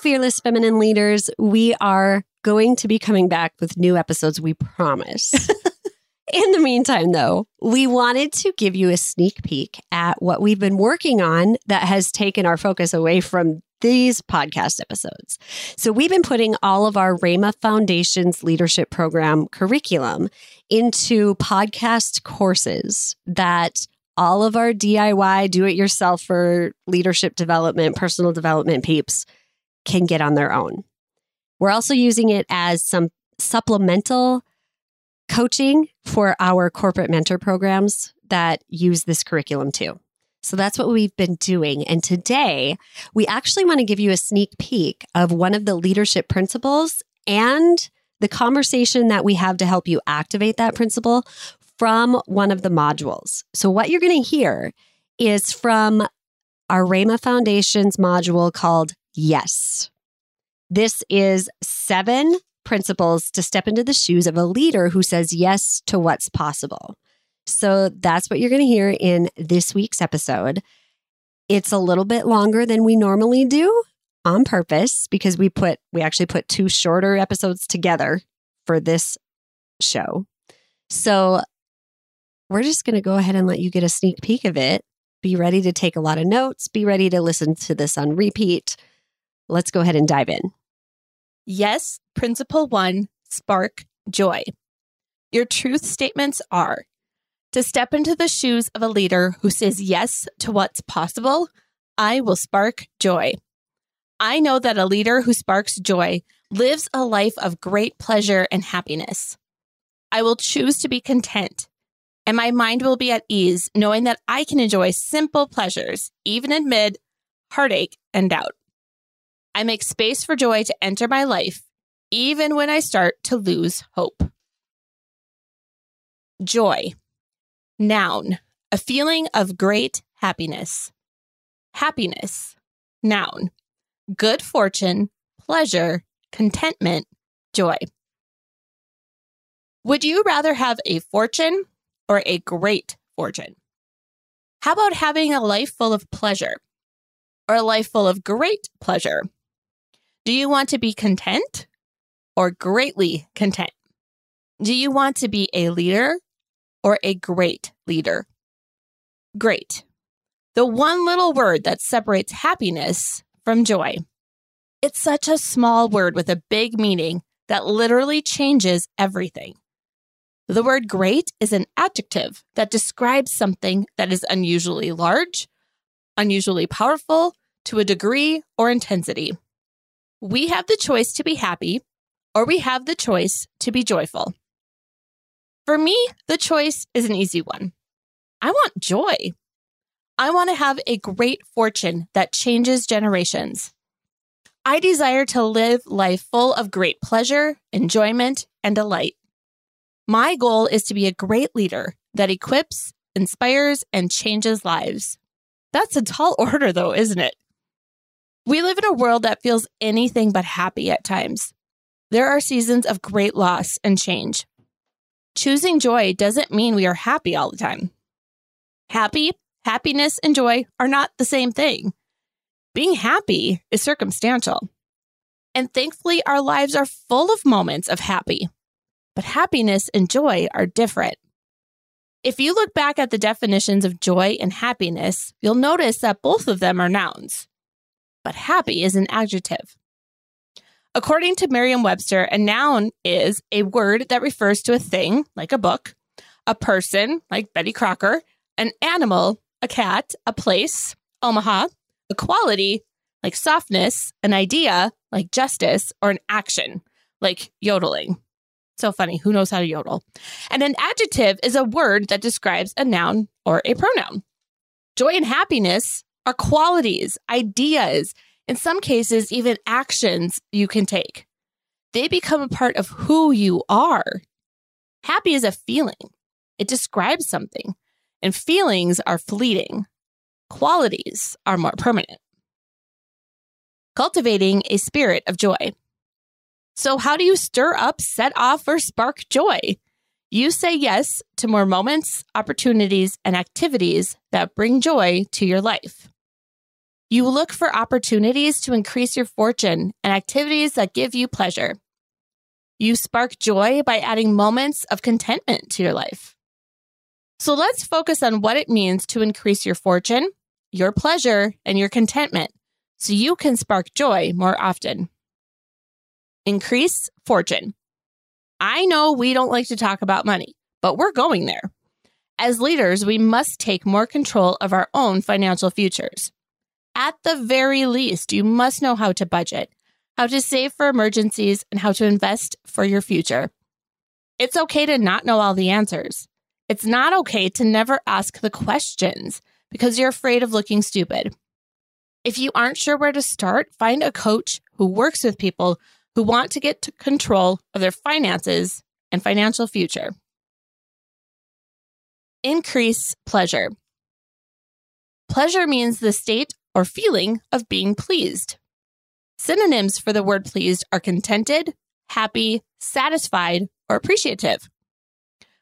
fearless feminine leaders. We are going to be coming back with new episodes, we promise. In the meantime, though, we wanted to give you a sneak peek at what we've been working on that has taken our focus away from these podcast episodes. So, we've been putting all of our RAYMA Foundation's leadership program curriculum into podcast courses that all of our DIY, do it yourself for leadership development, personal development peeps can get on their own. We're also using it as some supplemental coaching for our corporate mentor programs that use this curriculum too. So that's what we've been doing. And today, we actually want to give you a sneak peek of one of the leadership principles and the conversation that we have to help you activate that principle from one of the modules. So, what you're going to hear is from our RAYMA Foundation's module called Yes. This is seven principles to step into the shoes of a leader who says yes to what's possible. So, that's what you're going to hear in this week's episode. It's a little bit longer than we normally do on purpose because we put we actually put two shorter episodes together for this show. So we're just going to go ahead and let you get a sneak peek of it. Be ready to take a lot of notes. Be ready to listen to this on repeat. Let's go ahead and dive in. Yes, Principle One Spark Joy. Your truth statements are to step into the shoes of a leader who says yes to what's possible, I will spark joy. I know that a leader who sparks joy lives a life of great pleasure and happiness. I will choose to be content and my mind will be at ease knowing that I can enjoy simple pleasures, even amid heartache and doubt. I make space for joy to enter my life, even when I start to lose hope. Joy. Noun, a feeling of great happiness. Happiness. Noun, good fortune, pleasure, contentment, joy. Would you rather have a fortune or a great fortune? How about having a life full of pleasure or a life full of great pleasure? Do you want to be content or greatly content? Do you want to be a leader or a great leader? Great. The one little word that separates happiness from joy. It's such a small word with a big meaning that literally changes everything. The word great is an adjective that describes something that is unusually large, unusually powerful to a degree or intensity. We have the choice to be happy or we have the choice to be joyful. For me, the choice is an easy one. I want joy. I want to have a great fortune that changes generations. I desire to live life full of great pleasure, enjoyment, and delight. My goal is to be a great leader that equips, inspires, and changes lives. That's a tall order, though, isn't it? We live in a world that feels anything but happy at times. There are seasons of great loss and change. Choosing joy doesn't mean we are happy all the time. Happy, happiness, and joy are not the same thing. Being happy is circumstantial. And thankfully, our lives are full of moments of happy but happiness and joy are different. If you look back at the definitions of joy and happiness, you'll notice that both of them are nouns, but happy is an adjective. According to Merriam Webster, a noun is a word that refers to a thing, like a book, a person, like Betty Crocker, an animal, a cat, a place, Omaha, a quality, like softness, an idea, like justice, or an action, like yodeling. So funny. Who knows how to yodel? And an adjective is a word that describes a noun or a pronoun. Joy and happiness are qualities, ideas, in some cases, even actions you can take. They become a part of who you are. Happy is a feeling, it describes something, and feelings are fleeting. Qualities are more permanent. Cultivating a spirit of joy. So, how do you stir up, set off, or spark joy? You say yes to more moments, opportunities, and activities that bring joy to your life. You look for opportunities to increase your fortune and activities that give you pleasure. You spark joy by adding moments of contentment to your life. So let's focus on what it means to increase your fortune, your pleasure, and your contentment so you can spark joy more often. Increase fortune. I know we don't like to talk about money, but we're going there. As leaders, we must take more control of our own financial futures. At the very least, you must know how to budget, how to save for emergencies, and how to invest for your future. It's okay to not know all the answers. It's not okay to never ask the questions because you're afraid of looking stupid. If you aren't sure where to start, find a coach who works with people who want to get to control of their finances and financial future. Increase pleasure. Pleasure means the state or feeling of being pleased. Synonyms for the word pleased are contented, happy, satisfied, or appreciative.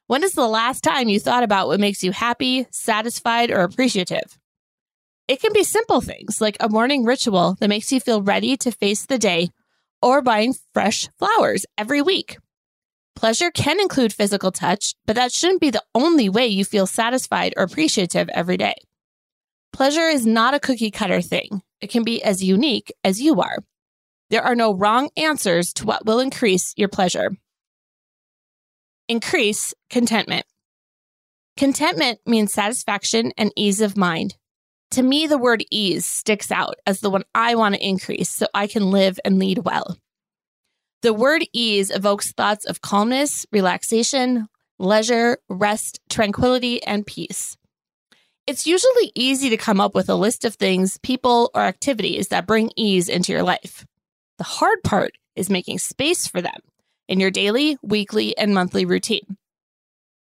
When is the last time you thought about what makes you happy, satisfied, or appreciative? It can be simple things like a morning ritual that makes you feel ready to face the day or buying fresh flowers every week. Pleasure can include physical touch, but that shouldn't be the only way you feel satisfied or appreciative every day. Pleasure is not a cookie cutter thing. It can be as unique as you are. There are no wrong answers to what will increase your pleasure. Increase contentment. Contentment means satisfaction and ease of mind. To me, the word ease sticks out as the one I want to increase so I can live and lead well. The word ease evokes thoughts of calmness, relaxation, leisure, rest, tranquility, and peace. It's usually easy to come up with a list of things, people, or activities that bring ease into your life. The hard part is making space for them in your daily, weekly, and monthly routine.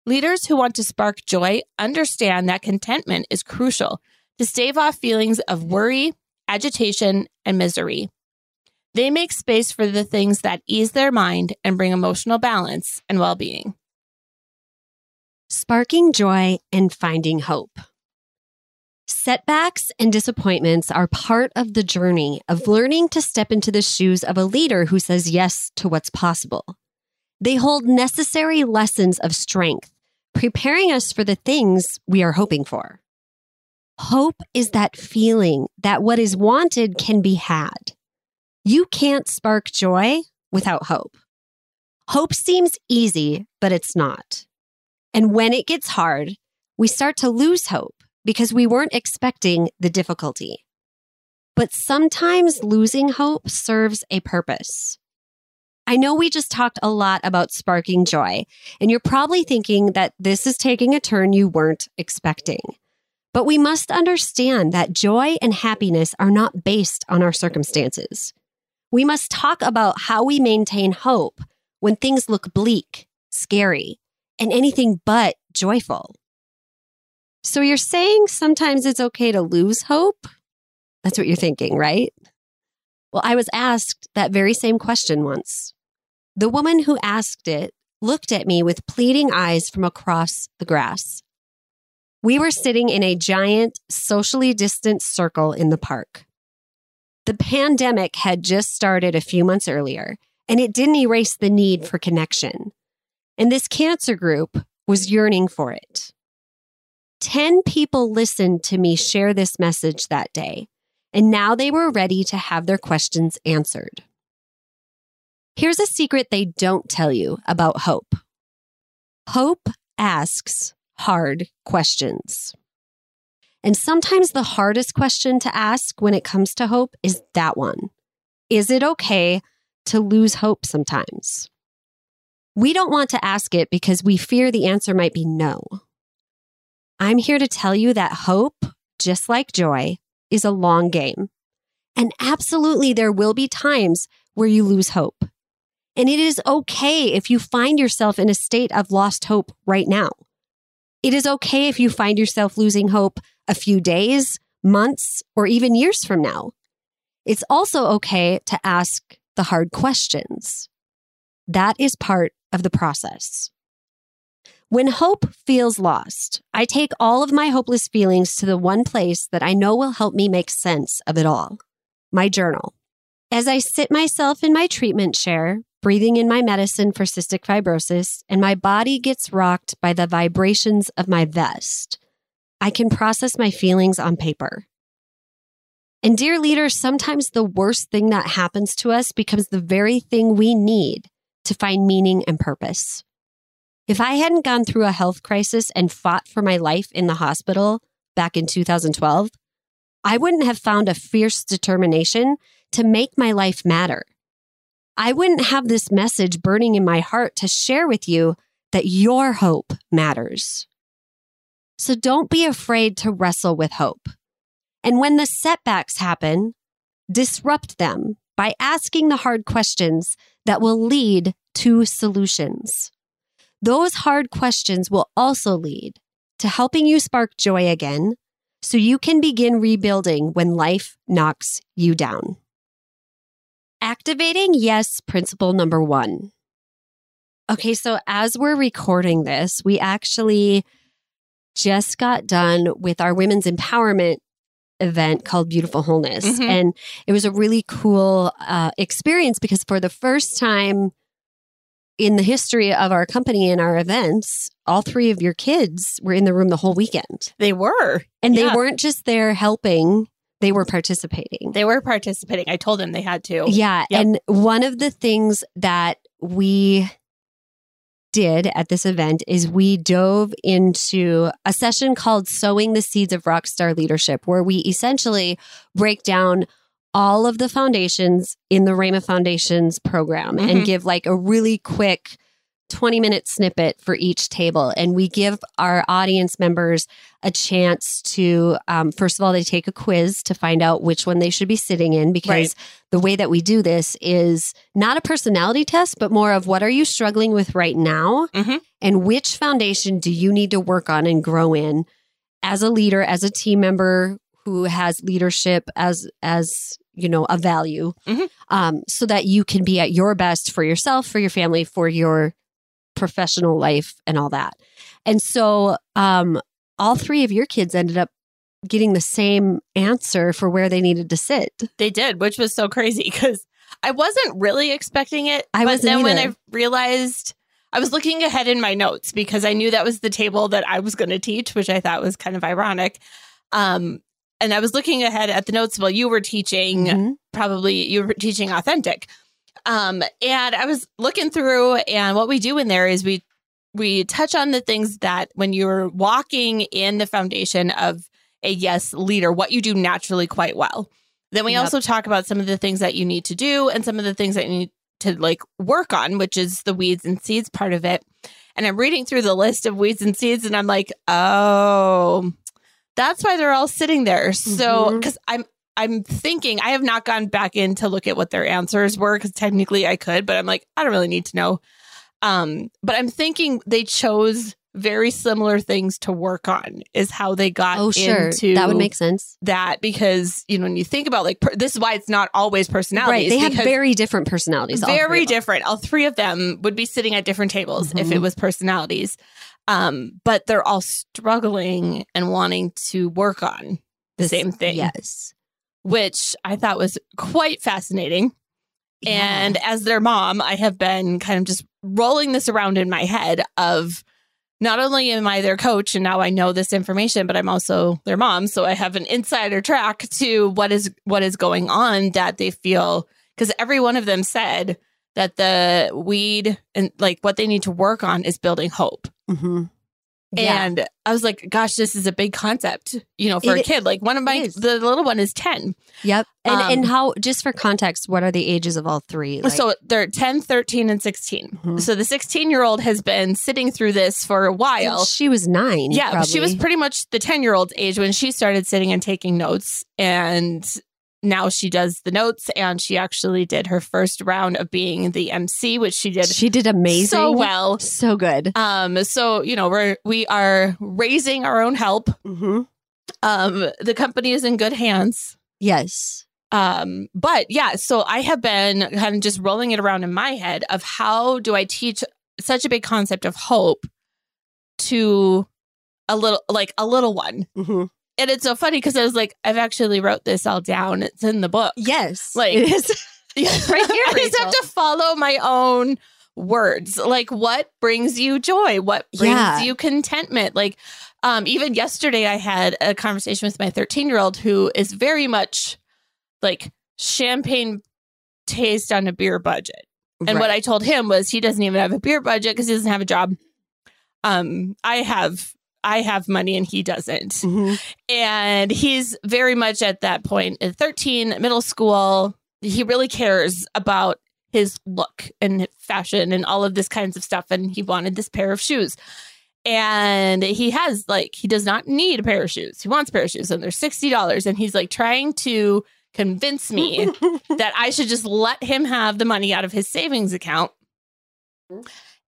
Leaders who want to spark joy understand that contentment is crucial to stave off feelings of worry, agitation, and misery. They make space for the things that ease their mind and bring emotional balance and well being. Sparking joy and finding hope. Setbacks and disappointments are part of the journey of learning to step into the shoes of a leader who says yes to what's possible. They hold necessary lessons of strength, preparing us for the things we are hoping for. Hope is that feeling that what is wanted can be had. You can't spark joy without hope. Hope seems easy, but it's not. And when it gets hard, we start to lose hope because we weren't expecting the difficulty. But sometimes losing hope serves a purpose. I know we just talked a lot about sparking joy, and you're probably thinking that this is taking a turn you weren't expecting. But we must understand that joy and happiness are not based on our circumstances. We must talk about how we maintain hope when things look bleak, scary, and anything but joyful. So you're saying sometimes it's okay to lose hope? That's what you're thinking, right? Well, I was asked that very same question once. The woman who asked it looked at me with pleading eyes from across the grass. We were sitting in a giant, socially distant circle in the park. The pandemic had just started a few months earlier, and it didn't erase the need for connection. And this cancer group was yearning for it. 10 people listened to me share this message that day, and now they were ready to have their questions answered. Here's a secret they don't tell you about hope hope asks hard questions. And sometimes the hardest question to ask when it comes to hope is that one Is it okay to lose hope sometimes? We don't want to ask it because we fear the answer might be no. I'm here to tell you that hope, just like joy, is a long game. And absolutely, there will be times where you lose hope. And it is okay if you find yourself in a state of lost hope right now. It is okay if you find yourself losing hope a few days, months, or even years from now. It's also okay to ask the hard questions. That is part of the process. When hope feels lost, I take all of my hopeless feelings to the one place that I know will help me make sense of it all my journal. As I sit myself in my treatment chair, breathing in my medicine for cystic fibrosis, and my body gets rocked by the vibrations of my vest, I can process my feelings on paper. And, dear leaders, sometimes the worst thing that happens to us becomes the very thing we need to find meaning and purpose. If I hadn't gone through a health crisis and fought for my life in the hospital back in 2012, I wouldn't have found a fierce determination to make my life matter. I wouldn't have this message burning in my heart to share with you that your hope matters. So don't be afraid to wrestle with hope. And when the setbacks happen, disrupt them by asking the hard questions that will lead to solutions. Those hard questions will also lead to helping you spark joy again so you can begin rebuilding when life knocks you down. Activating yes principle number one. Okay, so as we're recording this, we actually just got done with our women's empowerment event called Beautiful Wholeness. Mhm. And it was a really cool uh, experience because for the first time in the history of our company and our events, all three of your kids were in the room the whole weekend. They were. And Yeah. they weren't just there helping, they were participating. They were participating. I told them they had to. Yeah. Yep. And one of the things that we did at this event is we dove into a session called Sowing the Seeds of Rockstar Leadership, where we essentially break down all of the foundations in the RAYMA Foundations program and Mhm. give like a really quick 20 minute snippet for each table. And we give our audience members a chance to, um, first of all, they take a quiz to find out which one they should be sitting in because Right. the way that we do this is not a personality test, but more of what are you struggling with right now? Mhm. And which foundation do you need to work on and grow in as a leader, as a team member who has leadership as, as, you know, a value, Mhm. um, so that you can be at your best for yourself, for your family, for your professional life, and all that. And so, um, all three of your kids ended up getting the same answer for where they needed to sit. They did, which was so crazy because I wasn't really expecting it. I wasn't then when I realized I was looking ahead in my notes because I knew that was the table that I was going to teach, which I thought was kind of ironic. Um, and I was looking ahead at the notes while you were teaching, Mhm. probably you were teaching authentic. Um, and I was looking through, and what we do in there is we we touch on the things that when you're walking in the foundation of a yes leader, what you do naturally quite well. Then we Yep. also talk about some of the things that you need to do and some of the things that you need to like work on, which is the weeds and seeds part of it. And I'm reading through the list of weeds and seeds and I'm like, oh, that's why they're all sitting there. So, because I'm, I'm thinking I have not gone back in to look at what their answers were because technically I could, but I'm like, I don't really need to know. Um, but I'm thinking they chose very similar things to work on is how they got Oh, sure. into That would make sense. that because you know when you think about like per- this is why it's not always personalities Right. They have very different personalities. very them. different all three of them would be sitting at different tables if Mhm. it was personalities um but they're all struggling and wanting to work on the This- same thing Yes. Which i thought was quite fascinating and as their mom, I have been kind of just rolling this around in my head of not only am I their coach and now I know this information, but I'm also their mom. So I have an insider track to what is what is going on that they feel because every one of them said that the weed and like what they need to work on is building hope. Mhm. Yeah. And I was like, gosh, this is a big concept, you know, for It a kid. Like one of my the little one is 10. Yep. And Um, and how just for context, what are the ages of all three? Like- so they're 10, 13, and 16. Mhm. So the 16 year old has been sitting through this for a while. she was nine. Yeah, she was pretty much the 10 year old's age when she started sitting and taking notes. And now she does the notes and she actually did her first round of being the MC, which she did She did amazing. so well. So good. Um, so you know, we're we are raising our own help. hmm Um, the company is in good hands. Yes. Um, but yeah, so I have been kind of just rolling it around in my head of how do I teach such a big concept of hope to a little like a little one. Mhm. And it's so funny because I was like, I've actually wrote this all down. It's in the book. Yes. Like- it is. right here, I just have to follow my own words. Like what brings you joy? What brings Yeah. you contentment? Like um even yesterday I had a conversation with my 13 year old who is very much like champagne taste on a beer budget. And what I told him was he doesn't even have a beer budget because he doesn't have a job. Um, I have I have money and he doesn't. Mhm. And he's very much at that point at 13, middle school. He really cares about his look and fashion and all of this kinds of stuff. And he wanted this pair of shoes. And he has like, he does not need a pair of shoes. He wants a pair of shoes and they're $60. And he's like trying to convince me that I should just let him have the money out of his savings account.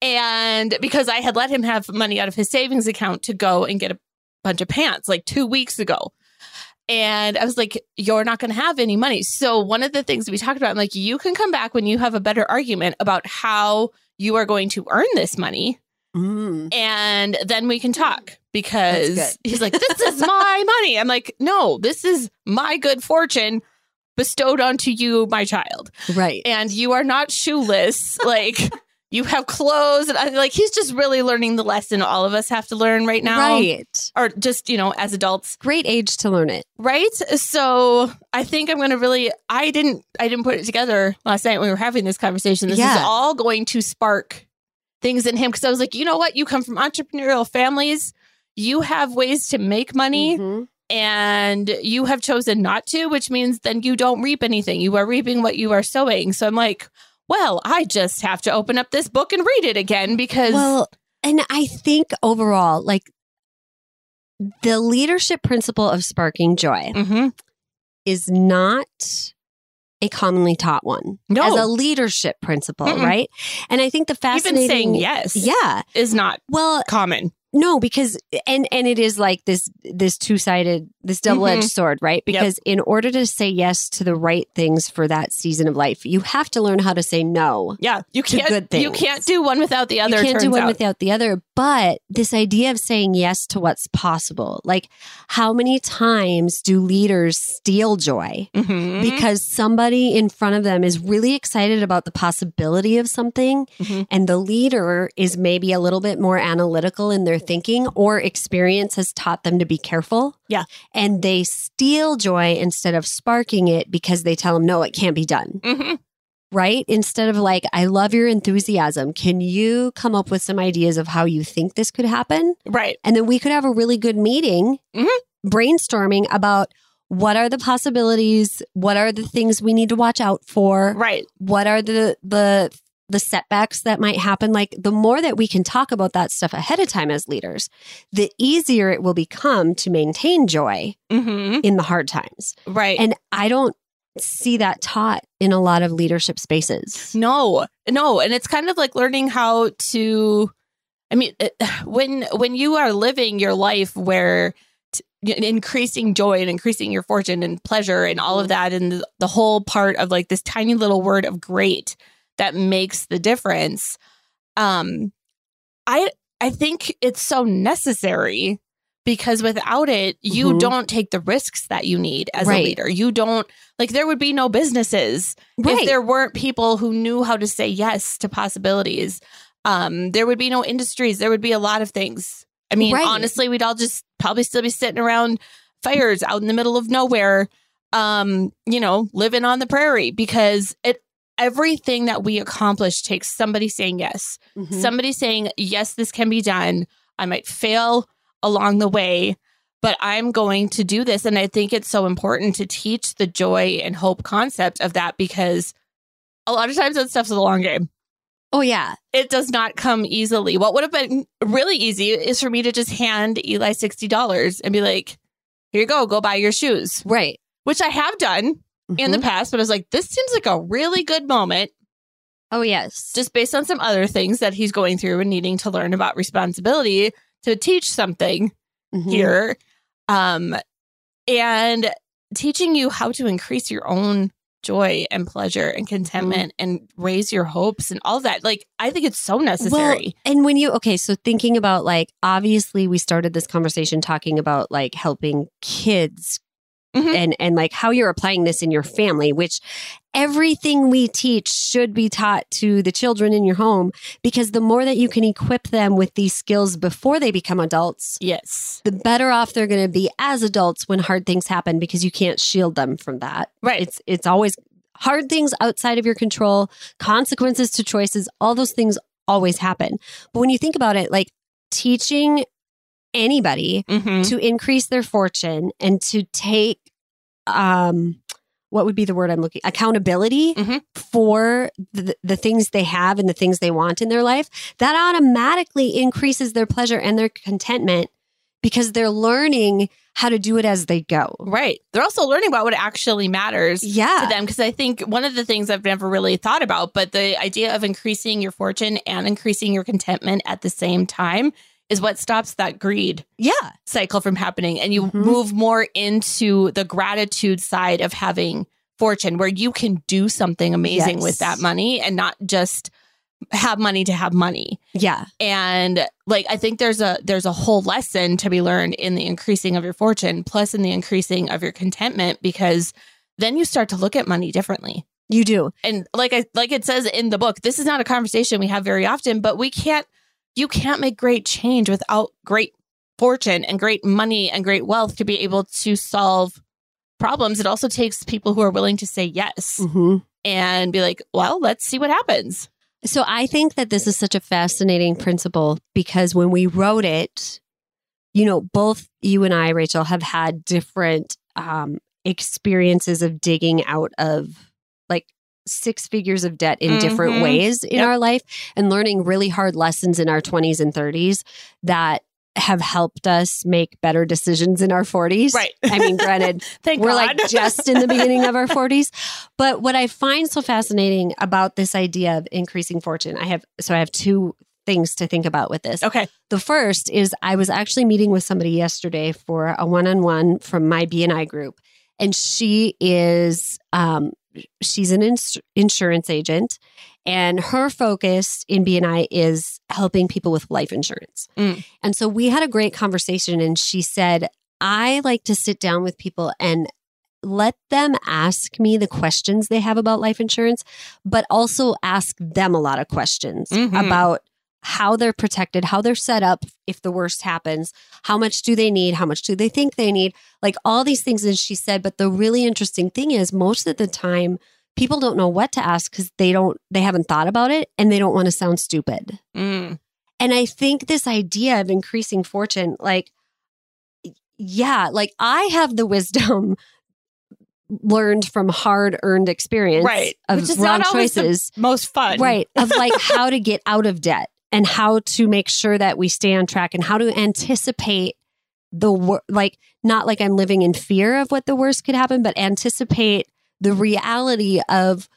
And because I had let him have money out of his savings account to go and get a bunch of pants like two weeks ago. And I was like, you're not going to have any money. So, one of the things we talked about, I'm like, you can come back when you have a better argument about how you are going to earn this money. Mm. And then we can talk because he's like, this is my money. I'm like, no, this is my good fortune bestowed onto you, my child Right. and you are not shoeless. Like you have clothes, and I, like he's just really learning the lesson all of us have to learn right now, Right. or just you know as adults, Great age to learn it. right? So I think I'm going to really. I didn't. I didn't put it together last night when we were having this conversation. This is all going to spark things in him because I was like, you know what? You come from entrepreneurial families. You have ways to make money Mhm. and you have chosen not to, which means then you don't reap anything. You are reaping what you are sowing. So I'm like, well, I just have to open up this book and read it again because Well, and I think overall, like the leadership principle of sparking joy Mhm. is not a commonly taught one No. as a leadership principle, Mm-mm. right? And I think the even fascinating saying yes Yeah. is not Well, common. No, because and and it is like this this two sided this double edged sword, right? Mm-hmm. Yep. Because in order to say yes to the right things for that season of life, you have to learn how to say no. Yeah, you can't. good You can't do one without the other. you can't do one out. without the other. But this idea of saying yes to what's possible, like how many times do leaders steal joy? Mhm. Because somebody in front of them is really excited about the possibility of something, Mhm. and the leader is maybe a little bit more analytical in their thinking, or experience has taught them to be careful. Yeah. And they steal joy instead of sparking it because they tell them, no, it can't be done Mhm. right? Instead of like, I love your enthusiasm. Can you come up with some ideas of how you think this could happen? Right. And then we could have a really good meeting, Mhm. brainstorming about what are the possibilities, what are the things we need to watch out for, Right. what are the the the setbacks that might happen like the more that we can talk about that stuff ahead of time as leaders the easier it will become to maintain joy hmm in the hard times Right. and i don't see that taught in a lot of leadership spaces No, no, and it's kind of like learning how to. I mean, when when you are living your life where t- increasing joy and increasing your fortune and pleasure and all of that, and the, the whole part of like this tiny little word of great that makes the difference. Um, I I think it's so necessary because without it, you Mhm. don't take the risks that you need as Right. a leader. You don't like there would be no businesses if there weren't people who knew how to say yes to possibilities um there would be no industries there would be a lot of things i mean Right. honestly we'd all just probably still be sitting around fires out in the middle of nowhere um you know living on the prairie because it everything that we accomplish takes somebody saying yes. Mhm. somebody saying yes this can be done. I might fail along the way but i'm going to do this. And i think it's so important to teach the joy and hope concept of that because a lot of times that stuff's a long game. Oh yeah. It does not come easily. What would have been really easy is for me to just hand eli $60 and be like here you go go buy your shoes. Right. Which i have done in the Mhm. past but i was like this seems like a really good moment oh yes just based on some other things that he's going through and needing to learn about responsibility to teach something Mhm. here um and teaching you how to increase your own joy and pleasure and contentment and raise your hopes and all that. Like, I think it's so necessary. Well, and when you okay, so thinking about like obviously we started this conversation talking about like helping kids Mhm. and and like how you're applying this in your family, which everything we teach should be taught to the children in your home because the more that you can equip them with these skills before they become adults, yes. the better off they're going to be as adults when hard things happen because you can't shield them from that. Right. It's it's always hard things outside of your control, consequences to choices, all those things always happen. But when you think about it, like teaching anybody Mhm. to increase their fortune and to take um what would be the word I'm looking accountability Mhm. for the, the things they have and the things they want in their life that automatically increases their pleasure and their contentment because they're learning how to do it as they go. Right. They're also learning about what actually matters Yeah. to them because I think one of the things I've never really thought about, but the idea of increasing your fortune and increasing your contentment at the same time is what stops that greed Yeah. cycle from happening and you Mhm. move more into the gratitude side of having fortune where you can do something amazing Yes. with that money and not just have money to have money Yeah. and like i think there's a there's a whole lesson to be learned in the increasing of your fortune plus in the increasing of your contentment because then you start to look at money differently You do. and like i like it says in the book this is not a conversation we have very often but we can't you can't make great change without great fortune and great money and great wealth to be able to solve problems. It also takes people who are willing to say yes hmm and be like well let's see what happens. So I think that this is such a fascinating principle because when we wrote it, you know, both you and I, Raychel, have had different um, experiences of digging out of like six figures of debt in different Mhm. ways in Yep. our life and learning really hard lessons in our 20s and 30s that have helped us make better decisions in our 40s. right I mean, granted, thank we're God. like just in the beginning of our 40s. But what I find so fascinating about this idea of increasing fortune, I have so I have two things to think about with this. okay The first is I was actually meeting with somebody yesterday for a one-on-one from my BNI group and she is um she's an ins- insurance agent and her focus in BNI is helping people with life insurance. Mm. And so we had a great conversation and she said I like to sit down with people and let them ask me the questions they have about life insurance, but also ask them a lot of questions Mhm. about how they're protected, how they're set up if the worst happens, how much do they need, how much do they think they need, like all these things. And she said, but the really interesting thing is most of the time, people don't know what to ask because they don't, they haven't thought about it and they don't want to sound stupid. Mm. And I think this idea of increasing fortune, like, yeah, like I have the wisdom learned from hard earned experience Right. of Which is wrong not always the choices. most fun Right. Of like how to get out of debt and how to make sure that we stay on track and how to anticipate the wor- like not like I'm living in fear of what the worst could happen, but anticipate the reality of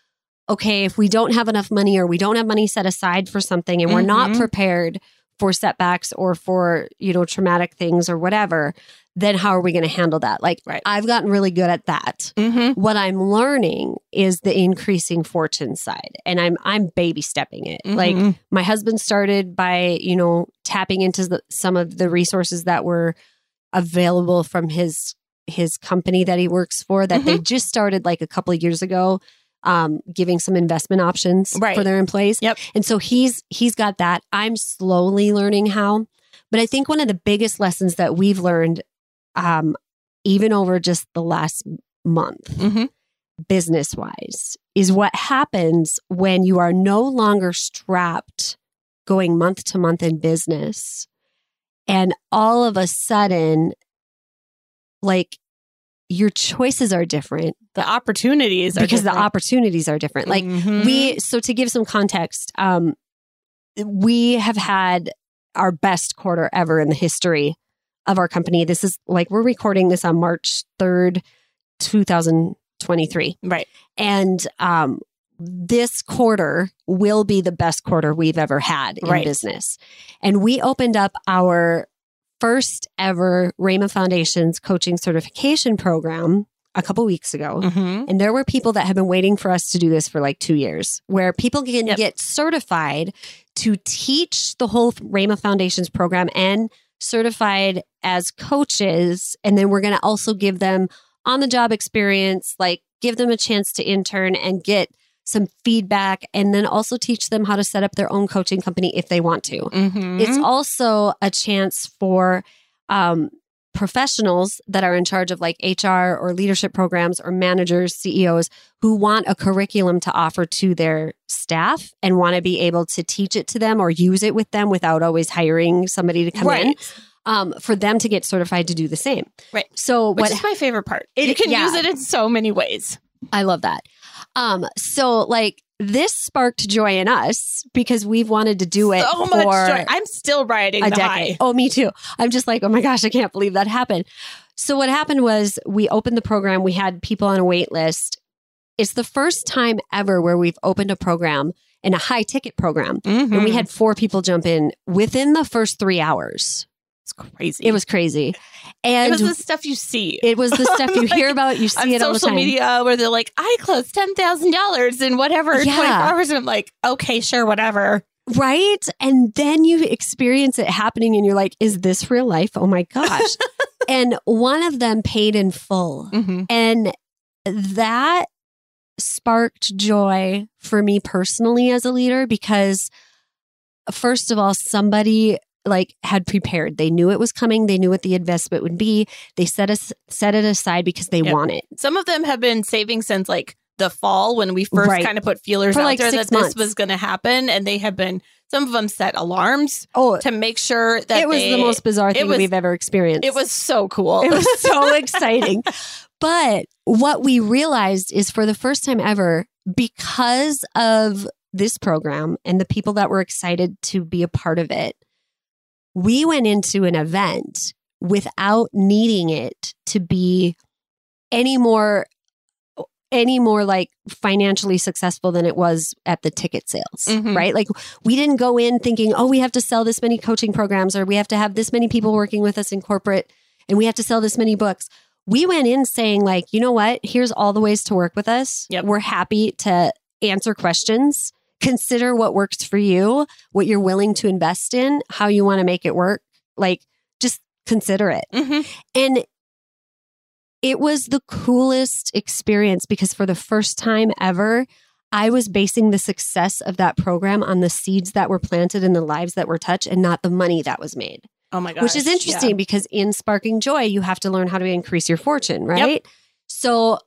okay, if we don't have enough money or we don't have money set aside for something and we're not Mhm. prepared for setbacks or for, you know, traumatic things or whatever, then how are we going to handle that? Like Right. I've gotten really good at that hmm what I'm learning is the increasing fortune side and I'm I'm baby stepping it. Like Mhm. my husband started by, you know, tapping into the, some of the resources that were available from his his company that he works for that they just started like a couple of years ago um giving some investment options Right. for their employees. Yep. And so he's he's got that. I'm slowly learning how. But I think one of the biggest lessons that we've learned um even over just the last month Mhm. business wise is what happens when you are no longer strapped going month to month in business and all of a sudden like your choices are different the opportunities are because the opportunities are different like Mhm. we so to give some context um we have had our best quarter ever in the history of our company this is like we're recording this on march 3rd 2023 right and um this quarter will be the best quarter we've ever had in Right. business and we opened up our first ever RAYMA Foundation's coaching certification program a couple weeks ago. Mm-hmm. And there were people that have been waiting for us to do this for like two years, where people can Yep. get certified to teach the whole RAYMA Foundations program and certified as coaches. And then we're going to also give them on the job experience, like give them a chance to intern and get some feedback, and then also teach them how to set up their own coaching company if they want to. Mm-hmm. It's also a chance for um, professionals that are in charge of like HR or leadership programs or managers, CEOs who want a curriculum to offer to their staff and want to be able to teach it to them or use it with them without always hiring somebody to come in. Um, for them to get certified to do the same. Right. So Which what is my favorite part. It- you can yeah. use it in so many ways. I love that. Um, so like this sparked joy in us because we've wanted to do it So for much joy. I'm still riding a the decade. high. Oh, me too. I'm just like, oh my gosh, I can't believe that happened. So what happened was we opened the program. We had people on a wait list. It's the first time ever where we've opened a program in a high ticket program. And we Mhm. had four people jump in within the first three hours. Crazy. It was crazy. And it was the stuff you see. it was the stuff you Like, hear about, you on see it all the social media where they're like, I closed ten thousand dollars in whatever Yeah. 24 hours. And I'm like, okay, sure, whatever. Right. And then you experience it happening and you're like, is this real life? Oh my gosh. and one of them paid in full. Mm-hmm. And that sparked joy for me personally as a leader because, first of all, somebody like had prepared. They knew it was coming. They knew what the investment would be. They set us set it aside because they Yep. want it. Some of them have been saving since like the fall when we first Right. kind of put feelers For, out like, there that months. this was going to happen, and they have been. Some of them set alarms Oh, to make sure that it was they- the most bizarre thing was- we've ever experienced. It was so cool. It was so exciting. But what we realized is for the first time ever, because of this program and the people that were excited to be a part of it, we went into an event without needing it to be any more any more like financially successful than it was at the ticket sales, Mhm. right? Like we didn't go in thinking, "Oh, we have to sell this many coaching programs or we have to have this many people working with us in corporate and we have to sell this many books." We went in saying like, "You know what? Here's all the ways to work with us. Yep. We're happy to answer questions. Consider what works for you, what you're willing to invest in, how you want to make it work. Like just consider it." Mhm. And it was the coolest experience because for the first time ever, I was basing the success of that program on the seeds that were planted and the lives that were touched and not the money that was made. Oh my gosh. Which is interesting because in Sparking Joy, you have to learn how to increase your fortune, right? So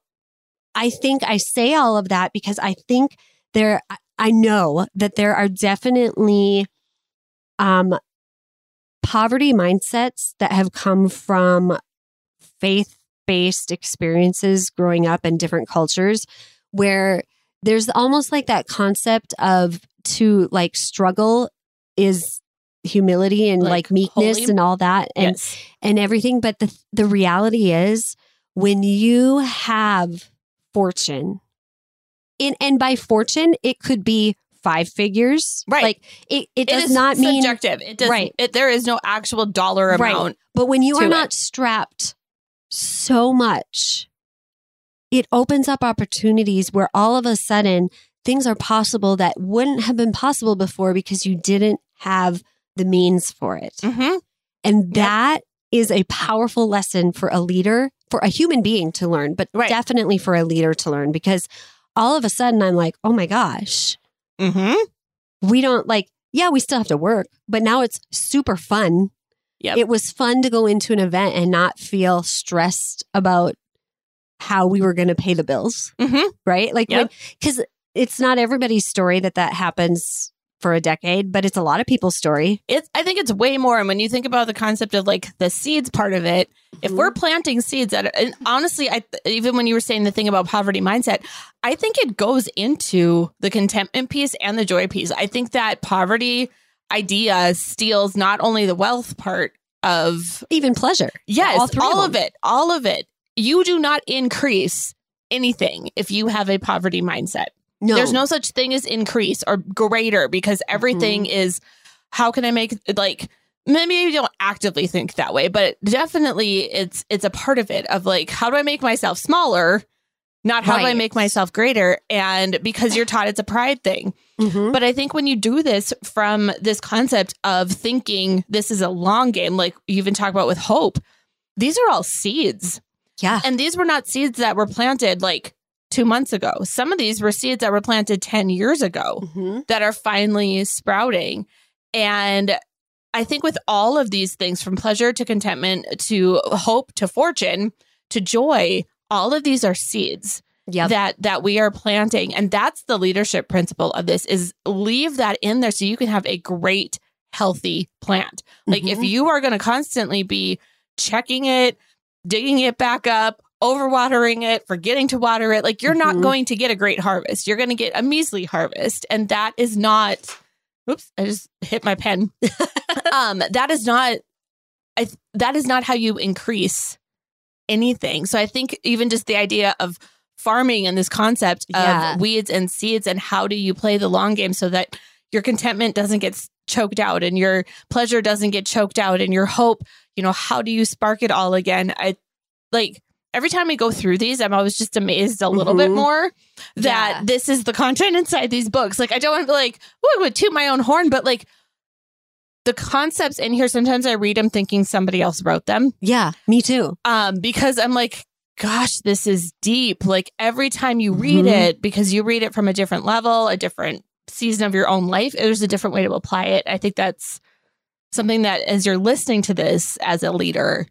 I think I say all of that because I think there, I- know that there are definitely um, poverty mindsets that have come from faith based experiences growing up in different cultures where there's almost like that concept of to like struggle is humility and Like like, meekness holy? and all that and yes. and everything but the the reality is when you have fortune in and by fortune it could be five figures Right. like it, it does not mean subjective. It does. Right. It, there is no actual dollar Right. amount. but when you are not strapped so much it opens up opportunities where all of a sudden things are possible that wouldn't have been possible before because you didn't have the means for it Mm-hmm. And that is a powerful lesson for a leader, for a human being to learn, but Right. definitely for a leader to learn because all of a sudden I'm like, oh my gosh, Mm-hmm. we don't like, yeah, we still have to work, but now it's super fun. Yep. It was fun to go into an event and not feel stressed about how we were going to pay the bills, Mm-hmm. right? Like, Yep. because it's not everybody's story that that happens for a decade, but it's a lot of people's story. It's. I think it's way more. And when you think about the concept of like the seeds part of it, if Mm-hmm. we're planting seeds, at, and honestly, I even when you were saying the thing about poverty mindset, I think it goes into the contentment piece and the joy piece. I think that poverty idea steals not only the wealth part of even pleasure. Yes, All all, of of, it. All of it. You do not increase anything if you have a poverty mindset. No, There's no such thing as increase or greater because everything Mm-hmm. is how can I make like maybe you don't actively think that way, but definitely it's it's a part of it of like how do I make myself smaller, not how do I make myself greater, and because you're taught it's a pride thing. Mhm. But I think when you do this from this concept of thinking this is a long game, like you even talk about with hope, these are all seeds. Yeah. And these were not seeds that were planted like two months ago. Some of these were seeds that were planted 10 years ago Mhm. that are finally sprouting. And I think with all of these things, from pleasure to contentment to hope to fortune to joy, all of these are seeds Yep. that that we are planting and that's the leadership principle of this is leave that in there so you can have a great healthy plant like if Mhm. you are going to constantly be checking it digging it back up overwatering it forgetting to water it. Like you're not Mhm. going to get a great harvest. You're going to get a measly harvest and that is not oops i just hit my pen. Um that is not I, that is not how you increase anything. So i think even just the idea of farming and this concept of Yeah. weeds and seeds and how do you play the long game so that your contentment doesn't get choked out and your pleasure doesn't get choked out and your hope you know how do you spark it all again? I like every time we go through these i'm always just amazed a little bit Mhm. more that Yeah. this is the content inside these books like i don't want to be like oh i would toot my own horn but like the concepts in here sometimes i read them thinking somebody else wrote them Yeah. Me too. um because i'm like gosh this is deep like every time you read Mhm. it because you read it from a different level a different season of your own life there's a different way to apply it i think that's something that as you're listening to this as a leader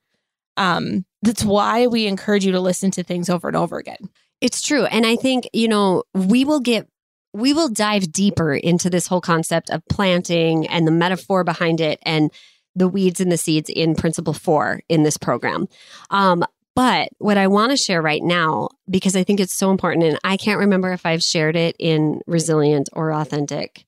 um that's why we encourage you to listen to things over and over again It's true. And I think, you know, we will get, we will dive deeper into this whole concept of planting and the metaphor behind it and the weeds and the seeds in principle four in this program. Um, but what I want to share right now, because I think it's so important, and I can't remember if I've shared it in resilient or authentic,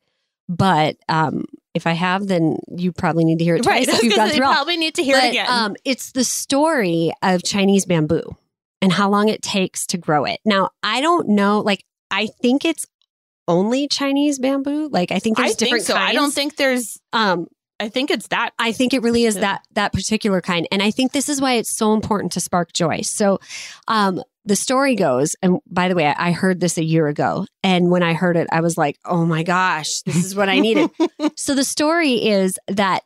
but um, if I have, then you probably need to hear it twice if you've you probably need to hear But, it again Um, it's the story of Chinese bamboo and how long it takes to grow it. Now, I don't know. Like, I think it's only Chinese bamboo. Like, I think there's i think different so kinds. i don't think there's Um, i think it's that I think it really is that that particular kind, and I think this is why it's so important to spark joy. So, um, the story goes, and by the way, I heard this a year ago, and when I heard it, I was like, "Oh my gosh, this is what I needed." so the story is that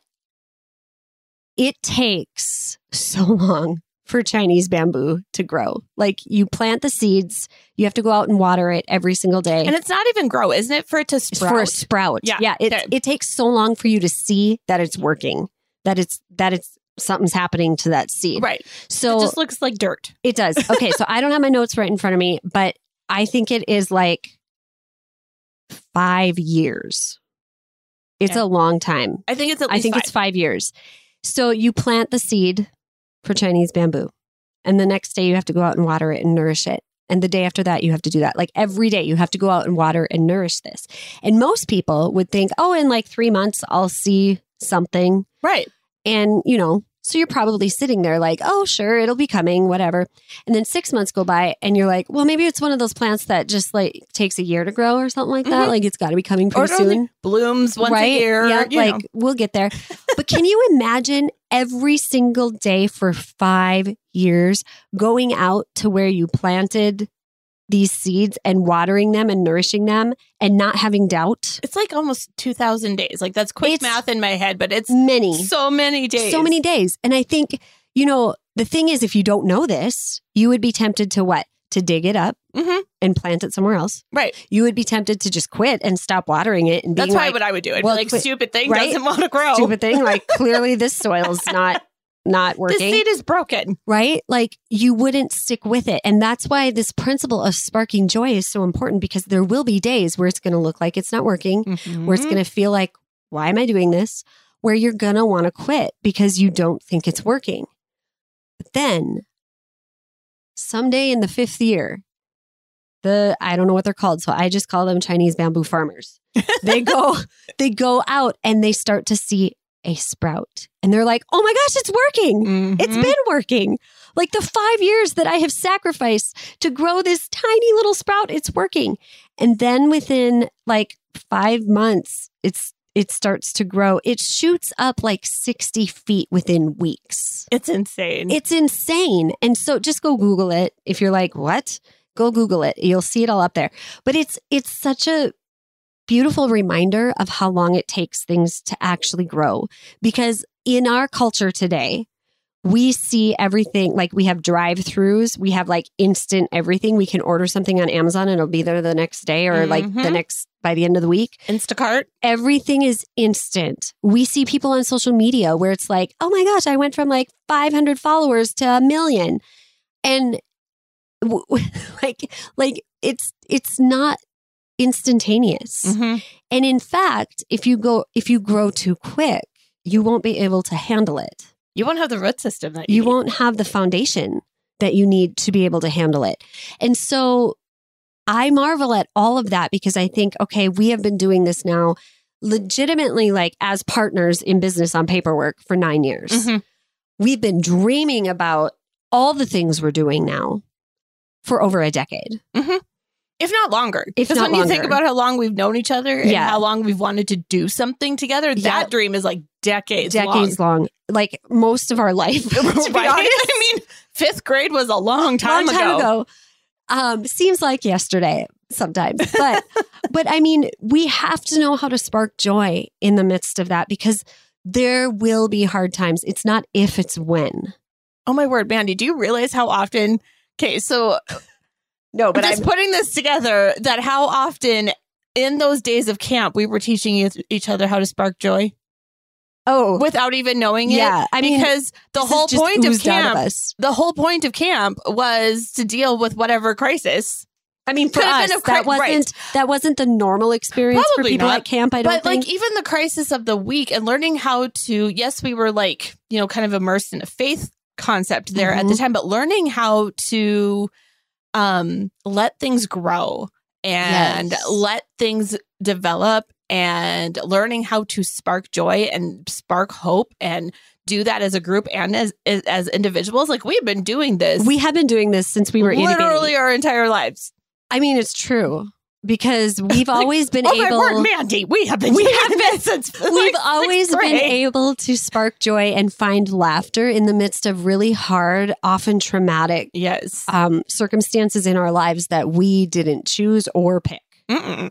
it takes so long for Chinese bamboo to grow. Like you plant the seeds, you have to go out and water it every single day. and it's not even grow isn't it for it to sprout for a sprout. Yeah, Yeah. It, it takes so long for you to see that it's working, that it's that it's something's happening to that seed. right So it just looks like dirt it does. Okay, so I don't have my notes right in front of me, but I think it is like five years. It's Okay. a long time. i think it's at least I think five. it's five years. So you plant the seed for Chinese bamboo, and the next day you have to go out and water it and nourish it. And the day after that, you have to do that. Like every day, you have to go out and water and nourish this. And most people would think, oh, in like three months, I'll see something. right And, you know, so you're probably sitting there like, oh, sure, it'll be coming, whatever. And then six months go by and you're like, well, maybe it's one of those plants that just like takes a year to grow or something like that. Mhm. Like it's got to be coming pretty only soon. blooms once right? a year Yeah, like know. we'll get there. But can you imagine every single day for five years going out to where you planted these seeds and watering them and nourishing them and not having doubt? It's like almost 2,000 days. Like that's quick It's math in my head, but it's Many. so many days. So many days. And I think, you know, the thing is, if you don't know this, you would be tempted to what? To dig it up Mhm. and plant it somewhere else. Right. You would be tempted to just quit and stop watering it and That's why like, what I would do. I'd well, be like, quit- stupid thing right? doesn't want to grow. stupid thing. Like clearly this soil's not not This The seed is broken. right? Like you wouldn't stick with it. And that's why this principle of sparking joy is so important because there will be days where it's going to look like it's not working, where Mm-hmm. it's going to feel like, why am I doing this? Where you're going to want to quit because you don't think it's working. But then someday in the fifth year, the I don't know what they're called, so I just call them Chinese bamboo farmers. They go they go out and they start to see a sprout. And they're like, "Oh my gosh, it's working." It's Mhm. been working. Like the five years that I have sacrificed to grow this tiny little sprout, it's working. And then within like five months, it's it starts to grow. It shoots up like 60 feet within weeks. It's insane. It's insane. And so just go Google it. If you're like, what? Go Google it. You'll see it all up there. But it's it's such a beautiful reminder of how long it takes things to actually grow. Because in our culture today, we see everything like we have drive throughs, we have like instant everything. We can order something on Amazon and it'll be there the next day or like the Mhm. next by the end of the week. Instacart. Everything is instant. We see people on social media where it's like, oh my gosh, I went from like 500 followers to a million. And w- w- like, like it's, it's not instantaneous. Mhm. And in fact, if you go, if you grow too quick, you won't be able to handle it. You won't have the root system that you, You won't have the foundation that you need to be able to handle it. And so I marvel at all of that because I think, okay, we have been doing this now legitimately like as partners in business on paperwork for nine years. Mhm. We've been dreaming about all the things we're doing now for over a decade. If not longer. If Because when you think about how long we've known each other and Yeah. how long we've wanted to do something together, Yeah. that dream is like decades, decades long. like most of our life. to be Right? honest. I mean, fifth grade was a long time, long time ago. ago. Um, seems like yesterday sometimes, but but I mean, we have to know how to spark joy in the midst of that because there will be hard times. It's not if, it's when. Oh my word, Mandy, do you realize how often? Okay, so No, but just putting this together, that how often in those days of camp we were teaching each- other how to spark joy oh without even knowing it. yeah. I mean, because the whole point of camp, us. the whole point of camp was to deal with whatever crisis. I mean, for Could us, cri- that wasn't right. that wasn't the normal experience for people not. at camp. I don't but think. like even the crisis of the week and learning how to yes we were like you know kind of immersed in a faith concept there at the Mhm. time but learning how to um let things grow and Yes. let things develop and learning how to spark joy and spark hope and do that as a group and as as, individuals. Like we've been doing this we have been doing this since we were literally our entire lives. I mean, it's true because we've always been oh able. my word mandy we have been We have been- since We've sixth always been able to spark joy and find laughter in the midst of really hard, often traumatic yes um, circumstances in our lives that we didn't choose or pick. Mm-mm.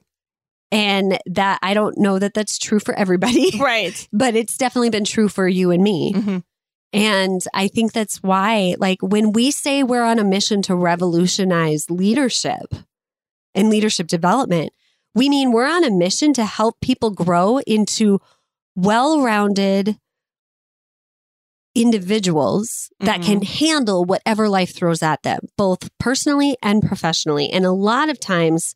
And that I don't know that that's true for everybody, Right. but it's definitely been true for you and me. Mhm. And I think that's why, like, when we say we're on a mission to revolutionize leadership and leadership development, we mean we're on a mission to help people grow into well rounded individuals that Mhm. can handle whatever life throws at them, both personally and professionally. And a lot of times,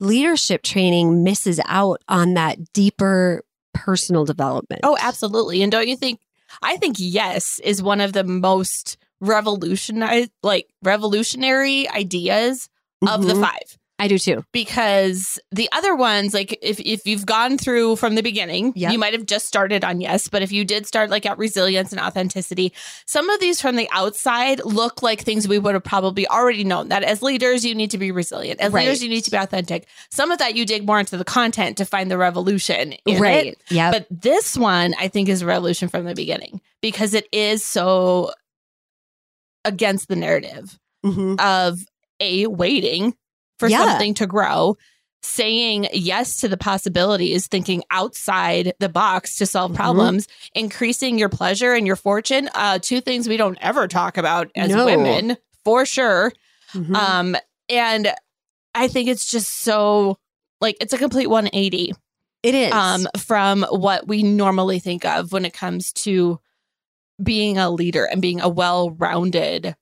leadership training misses out on that deeper personal development. Oh, absolutely. And don't you think? I think yes is one of the most revolutionary, like revolutionary ideas of the Mhm. five. I do too. Because the other ones, like if if you've gone through from the beginning, Yep. you might have just started on yes. But if you did start like at resilience and authenticity, some of these from the outside look like things we would have probably already known. That as leaders, you need to be resilient. As Right. leaders, you need to be authentic. Some of that you dig more into the content to find the revolution in right. Yeah. But this one, I think, is a revolution from the beginning because it is so against the narrative Mhm. of a waiting for Yeah. something to grow, saying yes to the possibilities, thinking outside the box to solve Mhm. problems, increasing your pleasure and your fortune. Uh, two things we don't ever talk about as No. women, for sure. Mhm. Um, and I think it's just so like it's a complete 180 it is. um, from what we normally think of when it comes to being a leader and being a well-rounded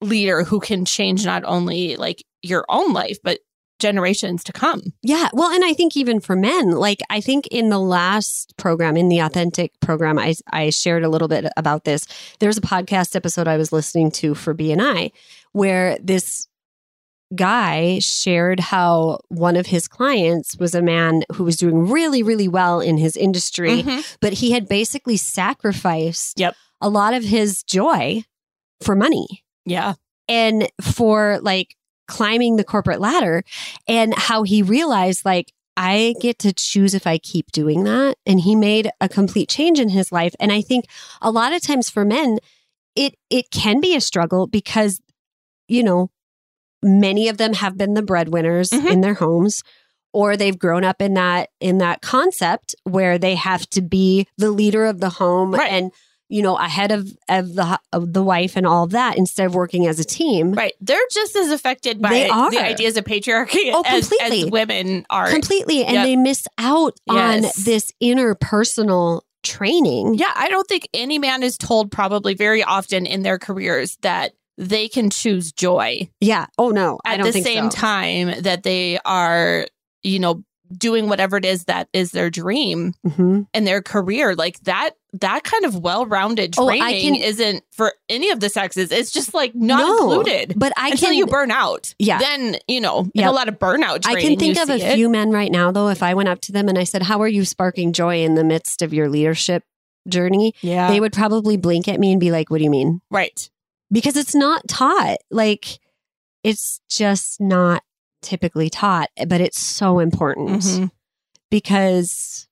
leader who can change not only like your own life but generations to come. Yeah. Well, and I think even for men, like I think in the last program, in the authentic program, I I shared a little bit about this. There's a podcast episode I was listening to for BNI where this guy shared how one of his clients was a man who was doing really, really well in his industry, Mhm. but he had basically sacrificed Yep. a lot of his joy for money. Yeah. and for like climbing the corporate ladder and how he realized like I get to choose if I keep doing that. And he made a complete change in his life. And I think a lot of times for men, it it can be a struggle because, you know, many of them have been the breadwinners Mhm. in their homes or they've grown up in that in that concept where they have to be the leader of the home Right. and you know ahead of of the of the wife and all of that instead of working as a team Right. They're just as affected by the ideas of patriarchy Oh, as, completely. as women are. completely and Yep. they miss out on Yes. this interpersonal training Yeah, I don't think any man is told probably very often in their careers that they can choose joy yeah oh no i at the same so. time that they are, you know, doing whatever it is that is their dream Mhm. in their career. Like that that kind of well-rounded Oh, training can- isn't for any of the sexes. It's just like not No, included. but i until can you burn out. Yeah. Then, you know, Yep. a lot of burnout I can think of a it. few men right now, though. If I went up to them and I said, How are you sparking joy in the midst of your leadership journey? Yeah. They would probably blink at me and be like, What do you mean? right. Because it's not taught. Like, it's just not typically taught, but it's so important Mhm. because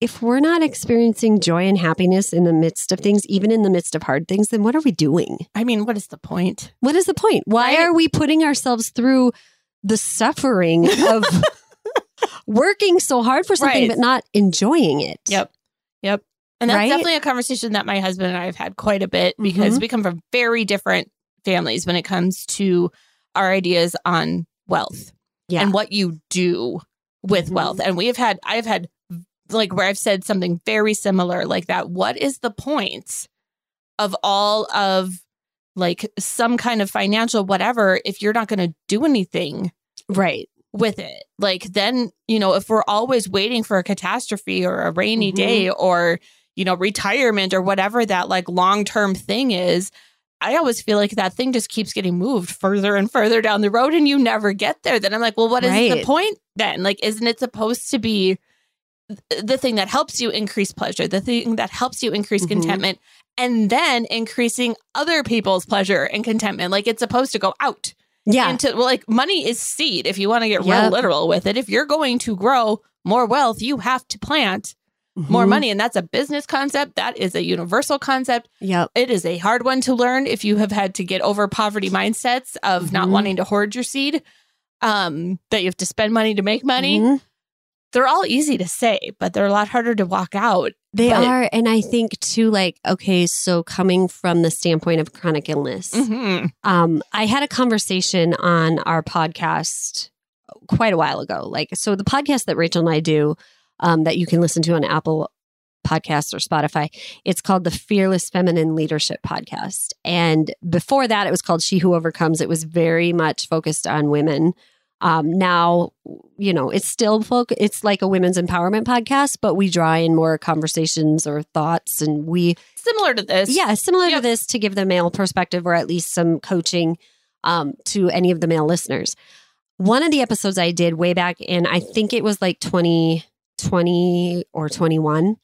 if we're not experiencing joy and happiness in the midst of things, even in the midst of hard things, then what are we doing? I mean, what is the point? What is the point? Why Right. are we putting ourselves through the suffering of working so hard for something Right. but not enjoying it? Yep. Yep. And that's Right? definitely a conversation that my husband and I have had quite a bit because Mhm. we come from very different families when it comes to our ideas on wealth Yeah. and what you do with Mhm. wealth. And we have had, I've had like where I've said something very similar like that. What is the point of all of like some kind of financial whatever if you're not going to do anything right. with it. Like then, you know, if we're always waiting for a catastrophe or a rainy Mhm. day or, you know, retirement or whatever that like long-term thing is, I always feel like that thing just keeps getting moved further and further down the road and you never get there. Then I'm like, well, what is the point then? Like, isn't it supposed to be the thing that helps you increase pleasure, the thing that helps you increase Mhm. contentment, and then increasing other people's pleasure and contentment? Like, it's supposed to go out Yeah. into well, like money is seed. If you want to get real literal with it, if you're going to grow more wealth, you have to plant more Mhm. money, and that's a business concept. That is a universal concept. Yeah. It is a hard one to learn if you have had to get over poverty mindsets of not Mhm. wanting to hoard your seed. Um, that you have to spend money to make money. Mhm. They're all easy to say, but they're a lot harder to walk out. They But- are. And I think too, like, okay, so coming from the standpoint of chronic illness, Mhm. um, I had a conversation on our podcast quite a while ago. Like, so the podcast that Raychel and I do, um, that you can listen to on Apple Podcasts or Spotify, it's called the Fearless Feminine Leadership Podcast. And before that, it was called She Who Overcomes. It was very much focused on women. Um, now, you know, it's still folk. It's like a women's empowerment podcast, but we draw in more conversations or thoughts, and we Similar to this. yeah, similar to this to give the male perspective or at least some coaching um, to any of the male listeners. One of the episodes I did way back in, I think it was like 2020 or 21,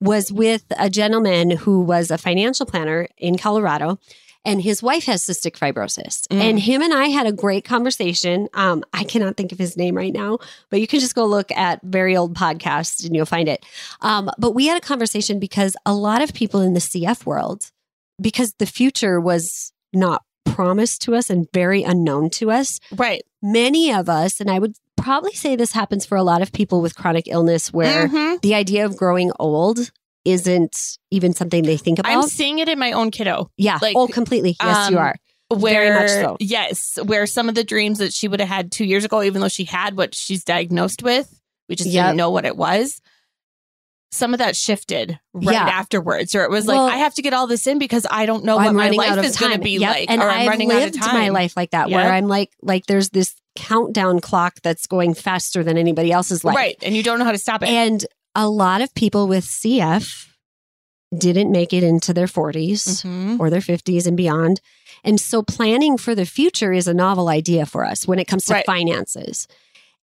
was with a gentleman who was a financial planner in Colorado. And his wife has cystic fibrosis. Mm. And him and I had a great conversation. Um, I cannot think of his name right now, but you can just go look at very old podcast and you'll find it. Um, but we had a conversation because a lot of people in the CF world, because the future was not promised to us and very unknown to us, Right. many of us, and I would probably say this happens for a lot of people with chronic illness where Mhm. the idea of growing old isn't even something they think about. I'm seeing it in my own kiddo. yeah. like, oh, completely. Yes, you um, are. where Very much so. yes where some of the dreams that she would have had two years ago even though she had what she's diagnosed with we just Yep. didn't know what it was some of that shifted right Yeah. afterwards or it was like i have to get all this in because i don't know what I'm my life is going to be Yep. like and or i'm I've running lived out of time my life like that, where I'm like, like there's this countdown clock that's going faster than anybody else's life. right and you don't know how to stop it And a lot of people with CF didn't make it into their 40s Mhm. or their 50s and beyond. And so planning for the future is a novel idea for us when it comes to Right. finances.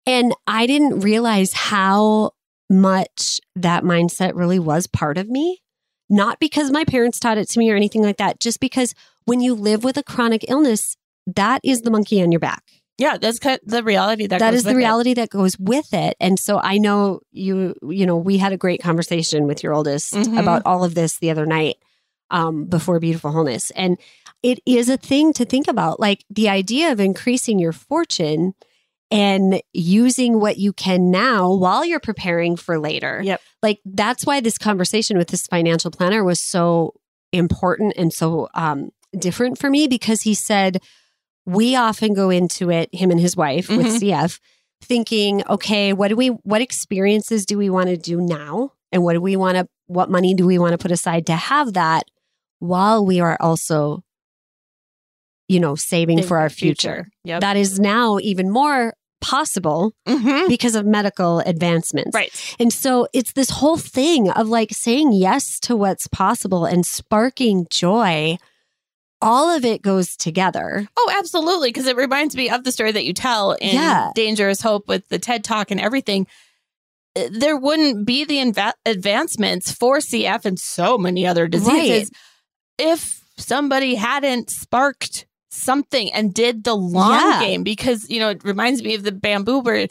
And I didn't realize how much that mindset really was part of me. Not because my parents taught it to me or anything like that, just because when you live with a chronic illness, that is the monkey on your back. Yeah, that's kind of the reality that that is the with it. reality that goes with it. And so I know you, you know, we had a great conversation with your oldest Mhm. about all of this the other night um, before Beautiful Wholeness. And it is a thing to think about. Like the idea of increasing your fortune and using what you can now while you're preparing for later. Yep. Like that's why this conversation with this financial planner was so important and so um, different for me because he said, we often go into it, him and his wife with Mhm. CF, thinking, okay, what do we, what experiences do we want to do now? And what do we want to, what money do we want to put aside to have that while we are also, you know, saving Think for our future? Yep. That is now even more possible Mhm. because of medical advancements. Right. And so it's this whole thing of like saying yes to what's possible and sparking joy. All of it goes together. Oh, absolutely. Because it reminds me of the story that you tell in Yeah. Dangerous Hope with the TED Talk and everything. Uh, There wouldn't be the inva- advancements for CF and so many other diseases if somebody hadn't sparked something and did the long Yeah. game. Because, you know, it reminds me of the bamboo where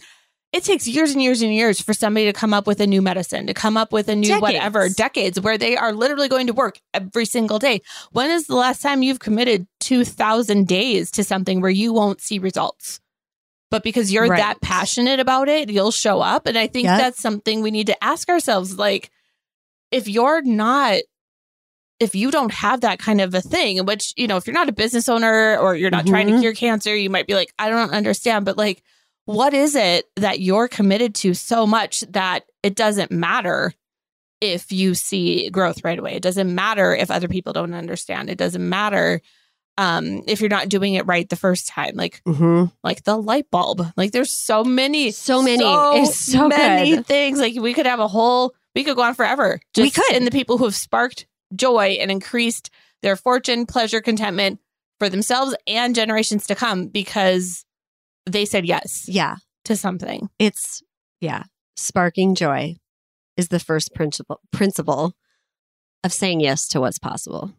it takes years and years and years for somebody to come up with a new medicine, to come up with a new Decades. whatever, decades where they are literally going to work every single day. When is the last time you've committed 2,000 days to something where you won't see results? But because you're Right. that passionate about it, you'll show up. And I think Yep. that's something we need to ask ourselves. Like, if you're not, if you don't have that kind of a thing, which, you know, if you're not a business owner or you're not trying to Mhm. cure cancer, you might be like, I don't understand. But like, what is it that you're committed to so much that it doesn't matter if you see growth right away? It doesn't matter if other people don't understand. It doesn't matter um if you're not doing it right the first time like Mm-hmm. like the light bulb like there's so many So many. It's so many good. things like we could have a whole we could go on forever We could. in the people who have sparked joy and increased their fortune pleasure contentment for themselves and generations to come because they said yes Yeah. to something It's, yeah. Sparking joy is the first principle, principle of saying yes to what's possible.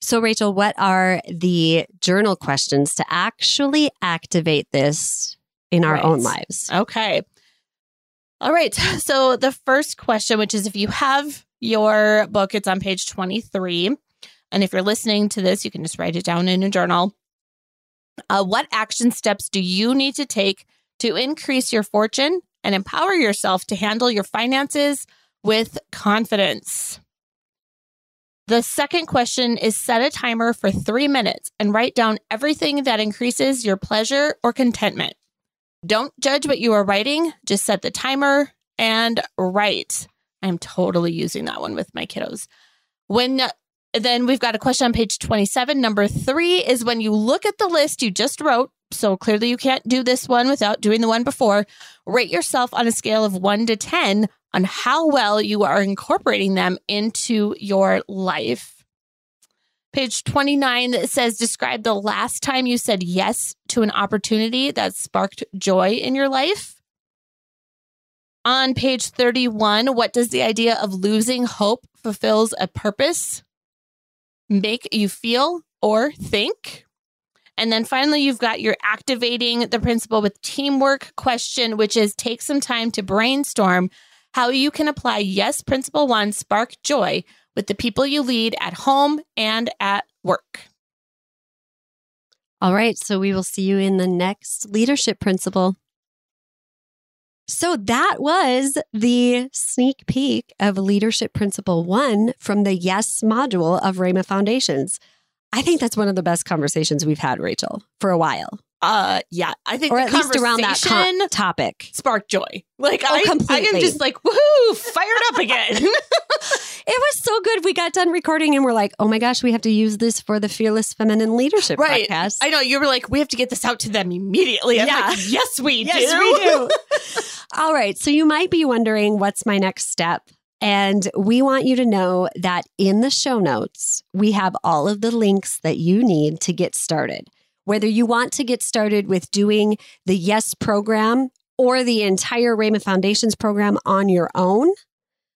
So, Raychel, what are the journal questions to actually activate this in our Right. own lives? Okay. All right. So the first question, which is if you have your book, it's on page 23. And if you're listening to this, you can just write it down in a journal. Uh, what action steps do you need to take to increase your fortune and empower yourself to handle your finances with confidence? The second question is set a timer for three minutes and write down everything that increases your pleasure or contentment. Don't judge what you are writing, just set the timer and write. I'm totally using that one with my kiddos. When then we've got a question on page 27. Number three is when you look at the list you just wrote. So clearly you can't do this one without doing the one before. Rate yourself on a scale of one to 10 on how well you are incorporating them into your life. Page 29 that says describe the last time you said yes to an opportunity that sparked joy in your life. On page 31, what does the idea of losing hope fulfills a purpose make you feel or think? And then finally, you've got your activating the principle with teamwork question, which is take some time to brainstorm how you can apply yes principle one spark joy with the people you lead at home and at work. All right. So we will see you in the next leadership principle. So that was the sneak peek of Leadership Principle One from the Yes module of RAYMA Foundations. I think that's one of the best conversations we've had, Raychel, for a while, Uh, yeah, I think or the at least around that topic. sparked joy. Like Oh, I, I am just like woohoo, fired up again. It was so good. We got done recording and we're like, oh my gosh, we have to use this for the Fearless Feminine Leadership Right. podcast. I know you were like, we have to get this out to them immediately. I'm Yeah. like, yes, we Yes, do. we do. All right. So you might be wondering what's my next step? And we want you to know that in the show notes, we have all of the links that you need to get started. Whether you want to get started with doing the Yes program or the entire RAYMA Foundations program on your own,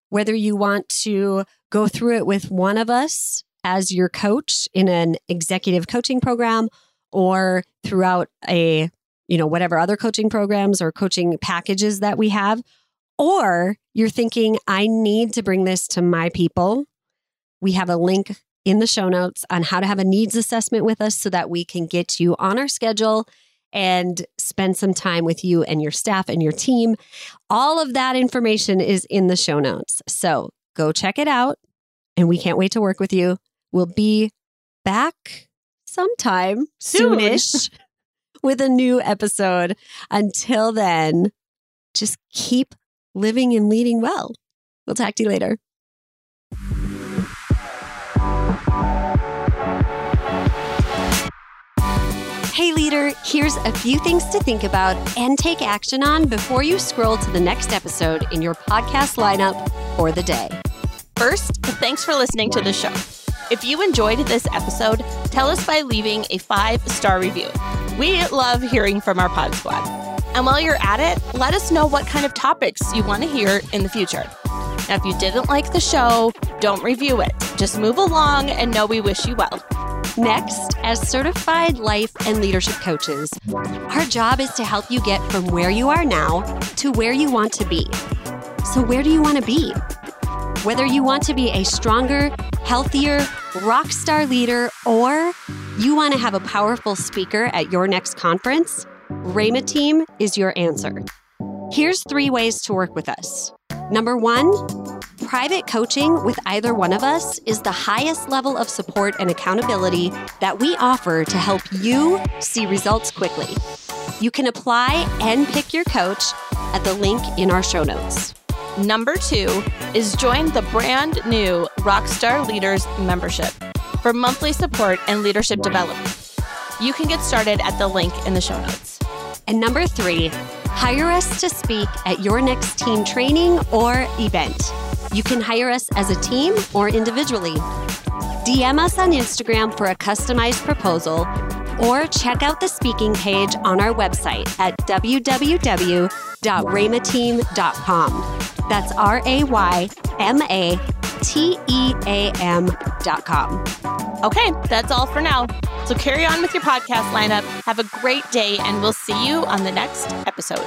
whether you want to go through it with one of us as your coach in an executive coaching program, or throughout a, you know, whatever other coaching programs or coaching packages that we have, or you're thinking, I need to bring this to my people, we have a link in the show notes on how to have a needs assessment with us so that we can get you on our schedule and spend some time with you and your staff and your team. All of that information is in the show notes. So go check it out. And we can't wait to work with you. We'll be back sometime soonish with a new episode. Until then, just keep living and leading well. We'll talk to you later. Hey, leader, here's a few things to think about and take action on before you scroll to the next episode in your podcast lineup for the day. First, thanks for listening to the show. If you enjoyed this episode, tell us by leaving a five star review. We love hearing from our Pod Squad. And while you're at it, let us know what kind of topics you want to hear in the future. Now, if you didn't like the show, don't review it. Just move along and know we wish you well. Next, as certified life and leadership coaches, our job is to help you get from where you are now to where you want to be. So, where do you want to be? Whether you want to be a stronger, healthier, rock star leader, or you want to have a powerful speaker at your next conference, RAYMA Team is your answer. Here's three ways to work with us. Number one, private coaching with either one of us is the highest level of support and accountability that we offer to help you see results quickly. You can apply and pick your coach at the link in our show notes. Number two is join the brand new Rockstar Leaders membership for monthly support and leadership development. You can get started at the link in the show notes. And number three, hire us to speak at your next team training or event. You can hire us as a team or individually. DM us on Instagram for a customized proposal or check out the speaking page on our website at www.raymateam.com. That's R A Y M A T E A M.com. Okay, that's all for now. So carry on with your podcast lineup. Have a great day, and we'll see you on the next episode.